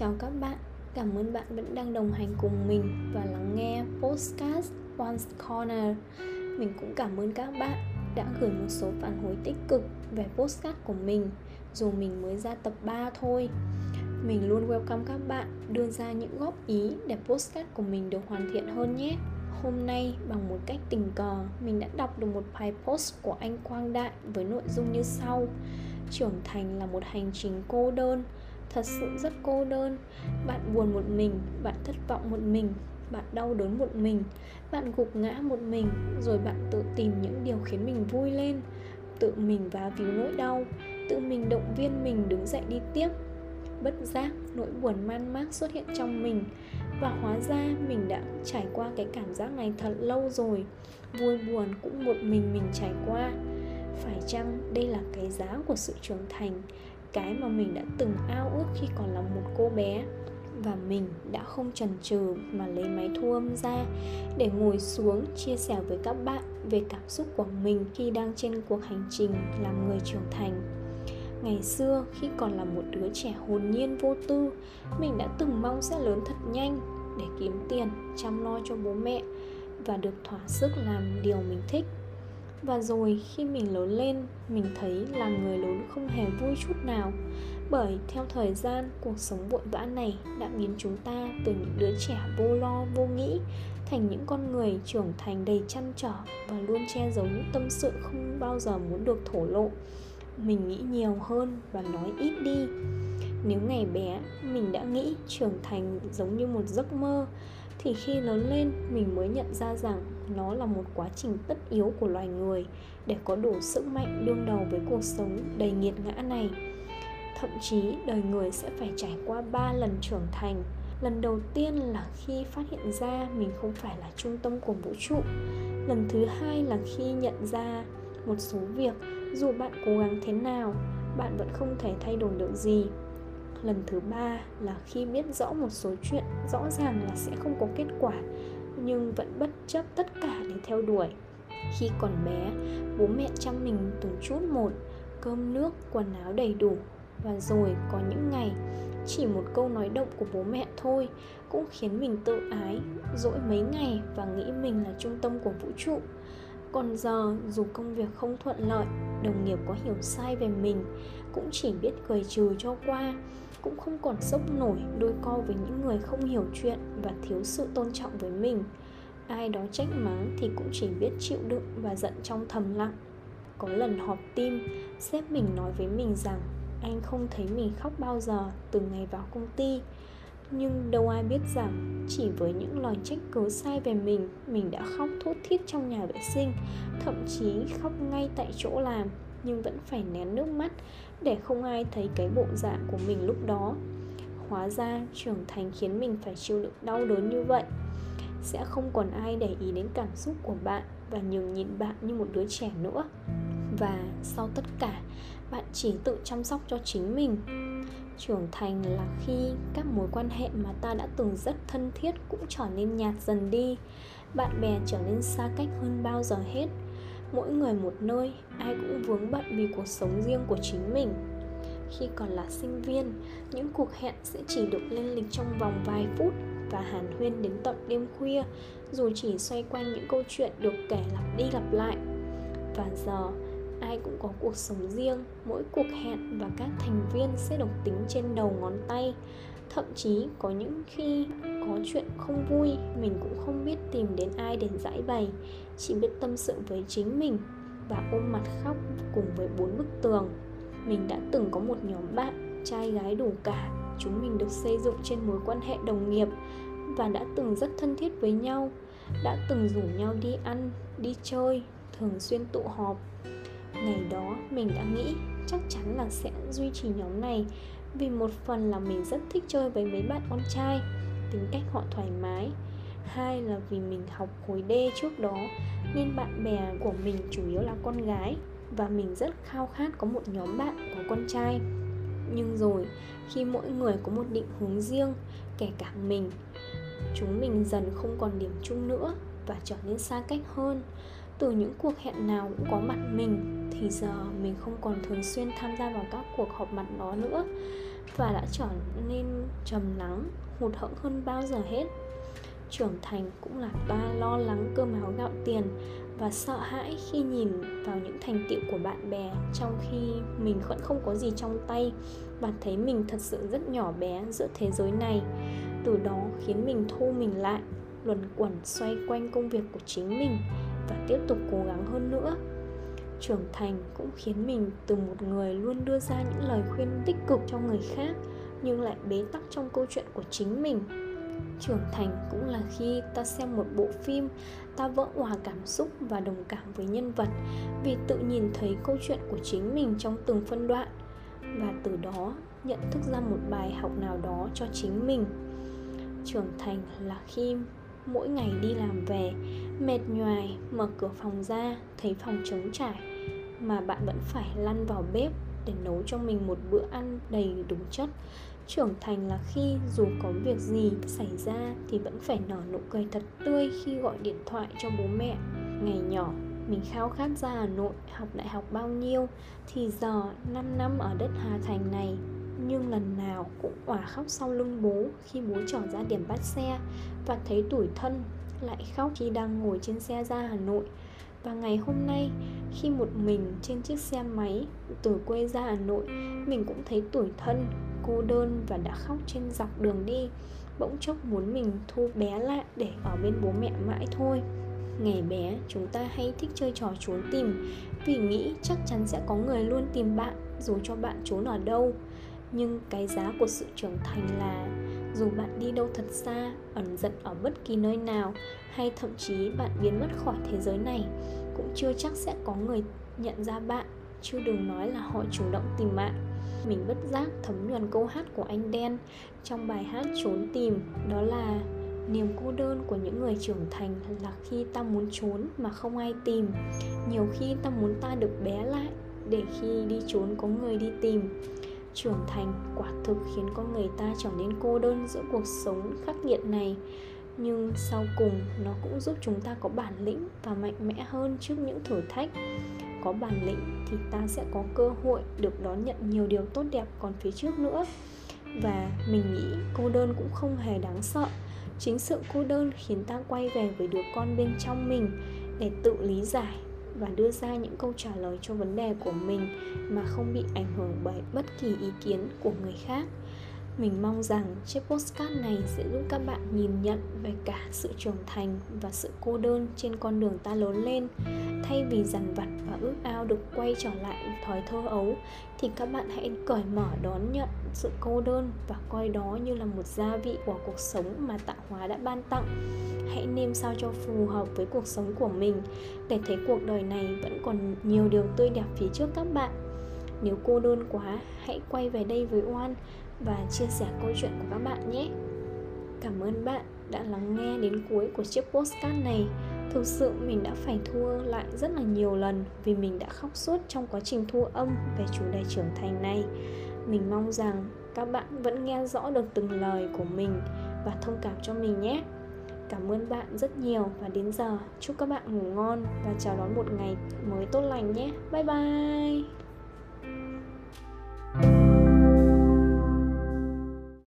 Chào các bạn, cảm ơn bạn vẫn đang đồng hành cùng mình và lắng nghe Postcast One's Corner. Mình cũng cảm ơn các bạn đã gửi một số phản hồi tích cực về postcard của mình Dù mình mới ra tập 3 thôi. Mình luôn welcome các bạn đưa ra những góp ý để postcard của mình được hoàn thiện hơn nhé. Hôm nay bằng một cách tình cờ Mình đã đọc được một bài post của anh Quang Đại với nội dung như sau. Trưởng thành là một hành trình cô đơn thật sự rất cô đơn. Bạn buồn một mình, bạn thất vọng một mình, bạn đau đớn một mình, bạn gục ngã một mình, rồi bạn tự tìm những điều khiến mình vui lên. Tự mình vá víu nỗi đau, tự mình động viên mình đứng dậy đi tiếp. Bất giác, nỗi buồn man mác xuất hiện trong mình, và hóa ra mình đã trải qua cái cảm giác này thật lâu rồi. Vui buồn cũng một mình mình trải qua. Phải chăng đây là cái giá của sự trưởng thành cái mà mình đã từng ao ước khi còn là một cô bé. Và mình đã không chần chừ mà lấy máy thu âm ra để ngồi xuống chia sẻ với các bạn về cảm xúc của mình khi đang trên cuộc hành trình làm người trưởng thành. Ngày xưa, khi còn là một đứa trẻ hồn nhiên vô tư, mình đã từng mong sẽ lớn thật nhanh để kiếm tiền, chăm lo cho bố mẹ và được thỏa sức làm điều mình thích và rồi khi mình lớn lên, mình thấy làm người lớn không hề vui chút nào. Bởi theo thời gian, cuộc sống vội vã này đã biến chúng ta từ những đứa trẻ vô lo, vô nghĩ thành những con người trưởng thành đầy chăn trở và luôn che giấu những tâm sự không bao giờ muốn được thổ lộ. Mình nghĩ nhiều hơn và nói ít đi. Nếu ngày bé, mình đã nghĩ trưởng thành giống như một giấc mơ thì khi lớn lên, mình mới nhận ra rằng nó là một quá trình tất yếu của loài người để có đủ sức mạnh đương đầu với cuộc sống đầy nghiệt ngã này. Thậm chí, đời người sẽ phải trải qua 3 lần trưởng thành. Lần đầu tiên là khi phát hiện ra mình không phải là trung tâm của vũ trụ. Lần thứ hai là khi nhận ra một số việc dù bạn cố gắng thế nào, bạn vẫn không thể thay đổi được gì lần thứ ba là khi biết rõ một số chuyện, rõ ràng là sẽ không có kết quả, nhưng vẫn bất chấp tất cả để theo đuổi. Khi còn bé, bố mẹ chăm mình từng chút một, cơm nước, quần áo đầy đủ. Và rồi có những ngày, chỉ một câu nói động của bố mẹ thôi cũng khiến mình tự ái, dỗi mấy ngày và nghĩ mình là trung tâm của vũ trụ. Còn giờ, dù công việc không thuận lợi, đồng nghiệp có hiểu sai về mình, cũng chỉ biết cười trừ cho qua cũng không còn sốc nổi đôi co với những người không hiểu chuyện và thiếu sự tôn trọng với mình. Ai đó trách mắng thì cũng chỉ biết chịu đựng và giận trong thầm lặng. Có lần họp tim sếp mình nói với mình rằng anh không thấy mình khóc bao giờ từ ngày vào công ty. Nhưng đâu ai biết rằng chỉ với những lời trách cứ sai về mình mình đã khóc thút thít trong nhà vệ sinh, thậm chí khóc ngay tại chỗ làm nhưng vẫn phải nén nước mắt để không ai thấy cái bộ dạng của mình lúc đó. Hóa ra trưởng thành khiến mình phải chịu đựng đau đớn như vậy. Sẽ không còn ai để ý đến cảm xúc của bạn và nhường nhìn bạn như một đứa trẻ nữa. Và sau tất cả, bạn chỉ tự chăm sóc cho chính mình. Trưởng thành là khi các mối quan hệ mà ta đã từng rất thân thiết cũng trở nên nhạt dần đi. Bạn bè trở nên xa cách hơn bao giờ hết mỗi người một nơi, ai cũng vướng bận vì cuộc sống riêng của chính mình. Khi còn là sinh viên, những cuộc hẹn sẽ chỉ được lên lịch trong vòng vài phút và hàn huyên đến tận đêm khuya, dù chỉ xoay quanh những câu chuyện được kể lặp đi lặp lại. Và giờ, ai cũng có cuộc sống riêng, mỗi cuộc hẹn và các thành viên sẽ được tính trên đầu ngón tay thậm chí có những khi có chuyện không vui, mình cũng không biết tìm đến ai để giải bày, chỉ biết tâm sự với chính mình và ôm mặt khóc cùng với bốn bức tường. Mình đã từng có một nhóm bạn trai gái đủ cả, chúng mình được xây dựng trên mối quan hệ đồng nghiệp và đã từng rất thân thiết với nhau, đã từng rủ nhau đi ăn, đi chơi, thường xuyên tụ họp. Ngày đó mình đã nghĩ chắc chắn là sẽ duy trì nhóm này vì một phần là mình rất thích chơi với mấy bạn con trai, tính cách họ thoải mái. Hai là vì mình học khối D trước đó, nên bạn bè của mình chủ yếu là con gái và mình rất khao khát có một nhóm bạn có con trai. Nhưng rồi, khi mỗi người có một định hướng riêng, kể cả mình, chúng mình dần không còn điểm chung nữa và trở nên xa cách hơn. Từ những cuộc hẹn nào cũng có mặt mình thì giờ mình không còn thường xuyên tham gia vào các cuộc họp mặt đó nữa. Và đã trở nên trầm lắng, hụt hẫng hơn bao giờ hết. Trưởng thành cũng là ta lo lắng cơm áo gạo tiền và sợ hãi khi nhìn vào những thành tựu của bạn bè trong khi mình vẫn không có gì trong tay và thấy mình thật sự rất nhỏ bé giữa thế giới này. Từ đó khiến mình thu mình lại, luẩn quẩn xoay quanh công việc của chính mình và tiếp tục cố gắng hơn nữa trưởng thành cũng khiến mình từ một người luôn đưa ra những lời khuyên tích cực cho người khác, nhưng lại bế tắc trong câu chuyện của chính mình. Trưởng thành cũng là khi ta xem một bộ phim, ta vỡ hòa cảm xúc và đồng cảm với nhân vật vì tự nhìn thấy câu chuyện của chính mình trong từng phân đoạn và từ đó nhận thức ra một bài học nào đó cho chính mình. Trưởng thành là khi mỗi ngày đi làm về, mệt nhoài, mở cửa phòng ra, thấy phòng trống trải mà bạn vẫn phải lăn vào bếp để nấu cho mình một bữa ăn đầy đúng chất. Trưởng thành là khi dù có việc gì xảy ra thì vẫn phải nở nụ cười thật tươi khi gọi điện thoại cho bố mẹ. Ngày nhỏ, mình khao khát ra Hà Nội học đại học bao nhiêu thì giờ 5 năm ở đất Hà Thành này, nhưng lần nào cũng òa khóc sau lưng bố khi bố trở ra điểm bắt xe và thấy tủi thân lại khóc khi đang ngồi trên xe ra Hà Nội và ngày hôm nay, khi một mình trên chiếc xe máy từ quê ra Hà Nội, mình cũng thấy tủi thân, cô đơn và đã khóc trên dọc đường đi. Bỗng chốc muốn mình thu bé lại để ở bên bố mẹ mãi thôi. Ngày bé, chúng ta hay thích chơi trò trốn tìm, vì nghĩ chắc chắn sẽ có người luôn tìm bạn, dù cho bạn trốn ở đâu. Nhưng cái giá của sự trưởng thành là dù bạn đi đâu thật xa, ẩn giật ở bất kỳ nơi nào, hay thậm chí bạn biến mất khỏi thế giới này, cũng chưa chắc sẽ có người nhận ra bạn. Chứ đừng nói là họ chủ động tìm bạn. Mình bất giác thấm nhuần câu hát của anh đen trong bài hát trốn tìm, đó là niềm cô đơn của những người trưởng thành là khi ta muốn trốn mà không ai tìm. Nhiều khi ta muốn ta được bé lại để khi đi trốn có người đi tìm trưởng thành. Quả thực khiến con người ta trở nên cô đơn giữa cuộc sống khắc nghiệt này. Nhưng sau cùng, nó cũng giúp chúng ta có bản lĩnh và mạnh mẽ hơn trước những thử thách. Có bản lĩnh thì ta sẽ có cơ hội được đón nhận nhiều điều tốt đẹp còn phía trước nữa. Và mình nghĩ cô đơn cũng không hề đáng sợ. Chính sự cô đơn khiến ta quay về với đứa con bên trong mình để tự lý giải và đưa ra những câu trả lời cho vấn đề của mình mà không bị ảnh hưởng bởi bất kỳ ý kiến của người khác mình mong rằng chiếc postcard này sẽ giúp các bạn nhìn nhận về cả sự trưởng thành và sự cô đơn trên con đường ta lớn lên. Thay vì dằn vặt và ước ao được quay trở lại thói thơ ấu, thì các bạn hãy cởi mở đón nhận sự cô đơn và coi đó như là một gia vị của cuộc sống mà tạo hóa đã ban tặng. Hãy nêm sao cho phù hợp với cuộc sống của mình, để thấy cuộc đời này vẫn còn nhiều điều tươi đẹp phía trước các bạn nếu cô đơn quá, hãy quay về đây với oan và chia sẻ câu chuyện của các bạn nhé. Cảm ơn bạn đã lắng nghe đến cuối của chiếc postcard này. Thực sự mình đã phải thua lại rất là nhiều lần vì mình đã khóc suốt trong quá trình thu âm về chủ đề trưởng thành này. Mình mong rằng các bạn vẫn nghe rõ được từng lời của mình và thông cảm cho mình nhé. Cảm ơn bạn rất nhiều và đến giờ, chúc các bạn ngủ ngon và chào đón một ngày mới tốt lành nhé. Bye bye!